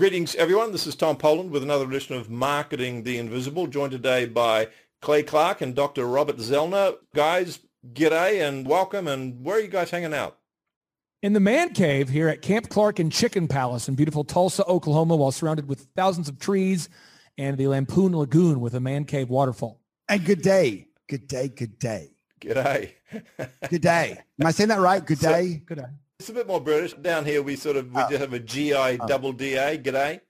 Greetings, everyone. This is Tom Poland with another edition of Marketing the Invisible, joined today by Clay Clark and Dr. Robert Zoellner. Guys, g'day and welcome. And where are you guys hanging out? In the man cave here at Camp Clark and Chicken Palace in beautiful Tulsa, Oklahoma, while surrounded with thousands of trees and the Lampoon Lagoon with a man cave waterfall. And good day. Good day. Good day. G'day. Good day. Am I saying that right? Good So- day. Good day. It's a bit more British. Down here, we sort of we Oh. just have a GI double DA, g'day.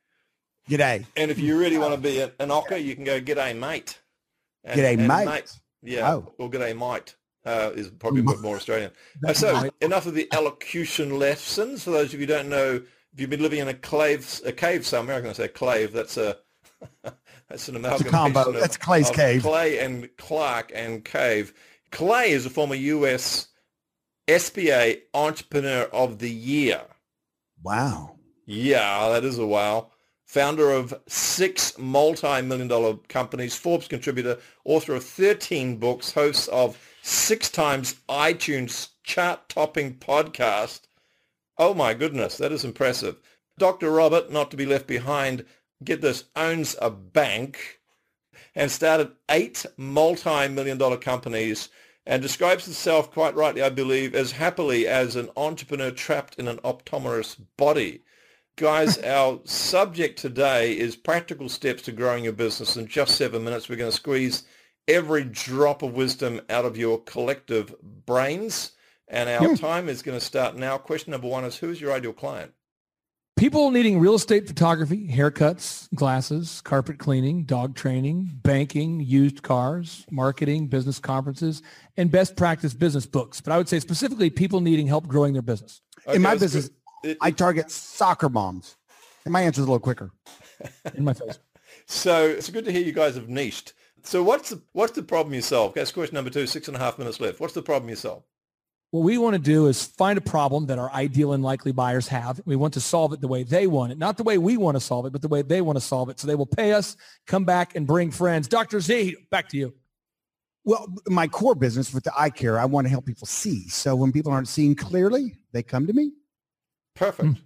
Good day. And if you really want to be an, an ocker, you can go g'day, mate. And- G'day, and mate. Yeah, Oh. or g'day, mate. Uh, is probably more more Australian. Uh, so enough of the elocution lessons. For those of you who don't know, if you've been living in a cave, a cave somewhere, I'm going to say clave. That's a that's an amalgamation combo. of- That's Clay's of cave. Clay and Clark and Cave. Clay is a former U.S. SBA Entrepreneur of the Year. Wow. Yeah, that is a wow. Founder of six multi-million dollar companies, Forbes contributor, author of 13 books, host of six times iTunes chart-topping podcast. Oh my goodness, that is impressive. Dr. Robert, not to be left behind, get this, owns a bank and started eight multi-million dollar companies and describes himself quite rightly, I believe, as happily as an entrepreneur trapped in an optometrist's body. Guys, our subject today is practical steps to growing your business. In just seven minutes, we're going to squeeze every drop of wisdom out of your collective brains. And our Hmm. time is going to start now. Question number one is, who is your ideal client? People needing real estate photography, haircuts, glasses, carpet cleaning, dog training, banking, used cars, marketing, business conferences, and best practice business books. But I would say specifically people needing help growing their business. In my business, good. It- I target soccer moms. And my answer is a little quicker. In my face. So it's good to hear you guys have niched. So what's the what's the problem you solve? That's question number two. Six and a half minutes left. What's the problem you solve? What we want to do is find a problem that our ideal and likely buyers have. We want to solve it the way they want it, not the way we want to solve it, but the way they want to solve it. So they will pay us, come back and bring friends. Dr. Z, back to you. Well, my core business with the eye care, I want to help people see. So when people aren't seeing clearly, they come to me. Perfect. Hmm.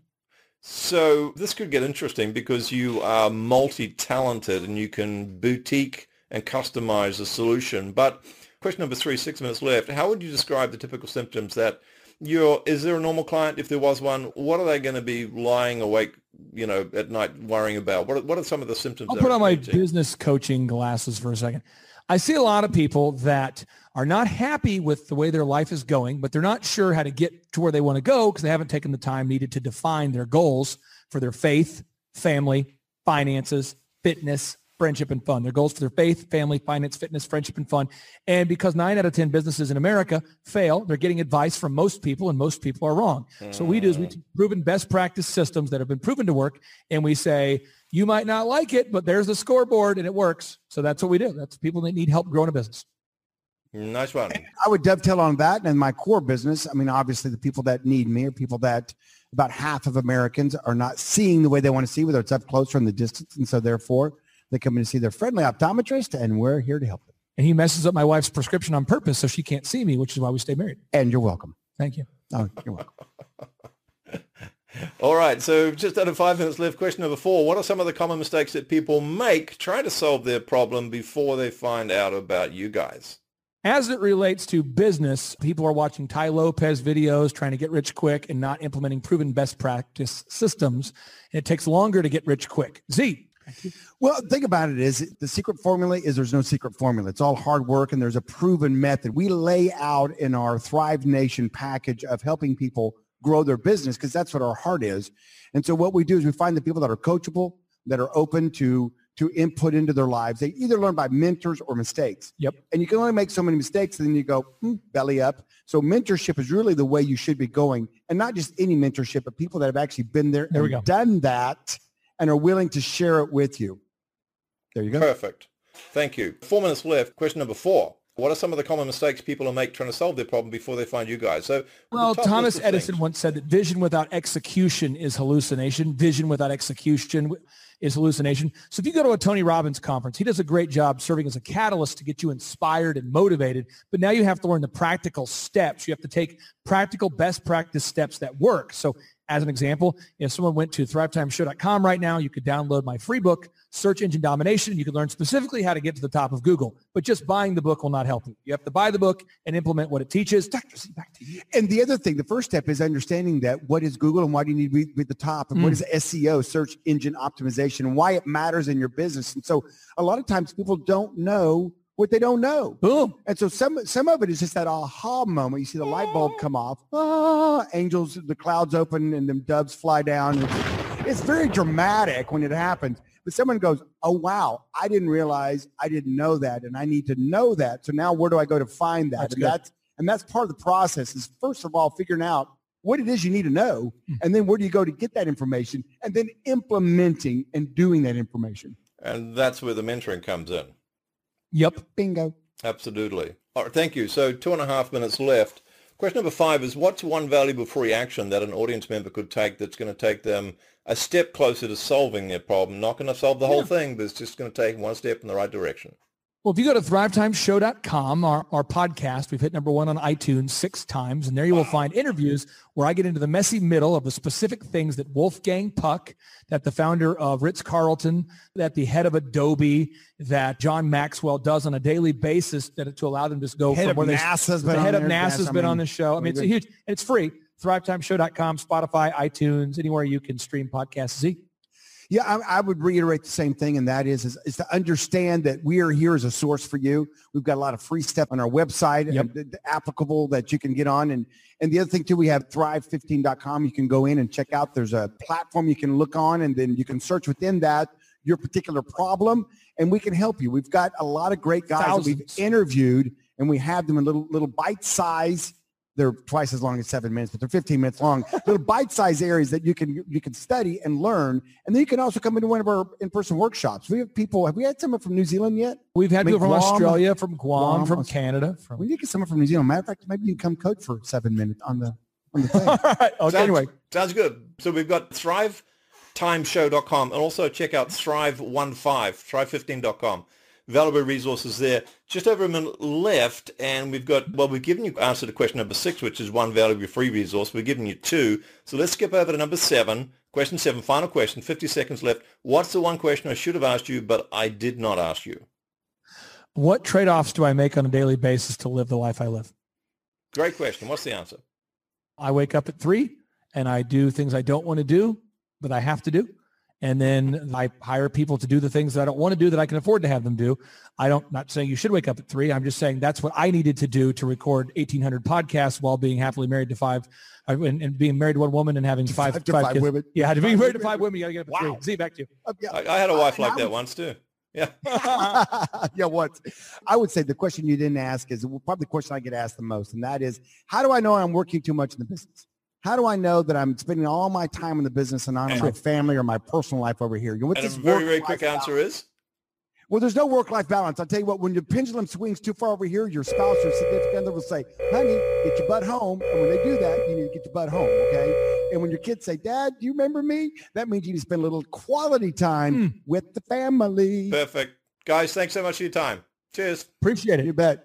So this could get interesting because you are multi-talented and you can boutique and customize a solution. But question number three, six minutes left. How would you describe the typical symptoms that you're, is there a normal client? If there was one, what are they going to be lying awake, you know, at night worrying about? What are, what are some of the symptoms? I'll put on my business coaching glasses for a second. I see a lot of people that are not happy with the way their life is going, but they're not sure how to get to where they want to go because they haven't taken the time needed to define their goals for their faith, family, finances, fitness, friendship, and fun. Their goals for their faith, family, finance, fitness, friendship, and fun. And because nine out of 10 businesses in America fail, they're getting advice from most people and most people are wrong. So what we do is we take proven best practice systems that have been proven to work and we say, you might not like it, but there's the scoreboard and it works. So that's what we do. That's people that need help growing a business. Nice one. I would dovetail on that. And my core business, I mean, obviously the people that need me are people that about half of Americans are not seeing the way they want to see, whether it's up close or in the distance. And so therefore they come in to see their friendly optometrist and we're here to help them. And he messes up my wife's prescription on purpose so she can't see me, which is why we stay married. And you're welcome. Thank you. Oh, you're welcome. All right, so just under five minutes left. Question number four. What are some of the common mistakes that people make trying to solve their problem before they find out about you guys? As it relates to business, people are watching Tai Lopez videos, trying to get rich quick and not implementing proven best practice systems. And it takes longer to get rich quick. Z, Well, think about it is the secret formula is there's no secret formula. It's all hard work and there's a proven method. We lay out in our Thrive Nation package of helping people grow their business because that's what our heart is. And so what we do is we find the people that are coachable, that are open to to input into their lives. They either learn by mentors or mistakes. Yep. And you can only make so many mistakes and then you go hmm, belly up. So mentorship is really the way you should be going and not just any mentorship, but people that have actually been there, There and done that and are willing to share it with you. There you go. Perfect. Thank you. Four minutes left. Question number four. What are some of the common mistakes people make trying to solve their problem before they find you guys? So, Well, Thomas Edison things. once said that vision without execution is hallucination. Vision without execution is hallucination. So if you go to a Tony Robbins conference, he does a great job serving as a catalyst to get you inspired and motivated. But now you have to learn the practical steps. You have to take practical best practice steps that work. So As an example, if someone went to thrivetimeshow.com right now, you could download my free book, Search Engine Domination. You could learn specifically how to get to the top of Google, but just buying the book will not help you. You have to buy the book and implement what it teaches. Dr. Z, back to you. And the other thing, the first step is understanding that what is Google and why do you need to be at the top and mm. what is SEO, search engine optimization, and why it matters in your business. And so a lot of times people don't know what they don't know. Boom. And so some some of it is just that aha moment. You see the light bulb come off. Ah, angels, the clouds open and them doves fly down. It's, it's very dramatic when it happens. But someone goes, oh, wow, I didn't realize I didn't know that. And I need to know that. So now where do I go to find that? That's and good. that's and that's part of the process is first of all figuring out what it is you need to know. Hmm. And then where do you go to get that information? And then implementing and doing that information. And that's where the mentoring comes in. Yep. Bingo. Absolutely. All right, thank you. So two and a half minutes left. Question number five is what's one valuable free action that an audience member could take that's going to take them a step closer to solving their problem? Not going to solve the yeah. whole thing, but it's just going to take one step in the right direction. Well, if you go to thrivetimeshow.com, our, our podcast, we've hit number one on iTunes six times, and there you will find interviews where I get into the messy middle of the specific things that Wolfgang Puck, that the founder of Ritz-Carlton, that the head of Adobe, that John Maxwell does on a daily basis that to allow them to go head from where they, NASA's the head of NASA's been on the show. I mean, it's a huge, and it's free. ThriveTimeShow.com, Spotify, iTunes, anywhere you can stream podcasts. Yeah, I, I, would reiterate the same thing, and that is, is, is to understand that we are here as a source for you. We've got a lot of free stuff on our website, yep. Uh, and, applicable that you can get on, and and the other thing too, we have Thrive15.com. You can go in and check out. There's a platform you can look on, and then you can search within that your particular problem, and we can help you. We've got a lot of great guys Thousands. that we've interviewed, and we have them in little little bite size they're twice as long as seven minutes, but they're 15 minutes long. Little bite-sized areas that you can you can study and learn, and then you can also come into one of our in-person workshops. We have people. Have we had someone from New Zealand yet? We've had people from Guam, Australia, from Guam, Guam from Canada. From... We need to get someone from New Zealand. Matter of fact, maybe you can come coach for seven minutes on the on the thing. All right. Okay. Sounds, anyway, sounds good. So we've got thrivetimeshow.com and also check out thrive15, thrive15.com valuable resources there. Just over a minute left, and we've got, well, we've given you answer to question number six, which is one valuable free resource. We've given you two. So let's skip over to number seven. Question seven, final question, 50 seconds left. What's the one question I should have asked you, but I did not ask you? What trade-offs do I make on a daily basis to live the life I live? Great question. What's the answer? I wake up at three and I do things I don't want to do, but I have to do and then I hire people to do the things that I don't want to do that I can afford to have them do. I don't not saying you should wake up at three. I'm just saying that's what I needed to do to record 1,800 podcasts while being happily married to five and, and being married to one woman and having five, five, five, five women. Yeah, to be married to five women, you got to get up at wow. three. See, back to you. Uh, yeah. I, I, had a wife like that once too. Yeah. yeah. What I would say the question you didn't ask is probably the question I get asked the most, and that is, how do I know I'm working too much in the business? How do I know that I'm spending all my time in the business and not on my family or my personal life over here? You know, what and this a very, very quick balance? answer is? Well, there's no work-life balance. I'll tell you what, when your pendulum swings too far over here, your spouse or significant other will say, honey, get your butt home. And when they do that, you need to get your butt home, okay? And when your kids say, Dad, do you remember me? That means you need to spend a little quality time mm. with the family. Perfect. Guys, thanks so much for your time. Cheers. Appreciate it. You bet.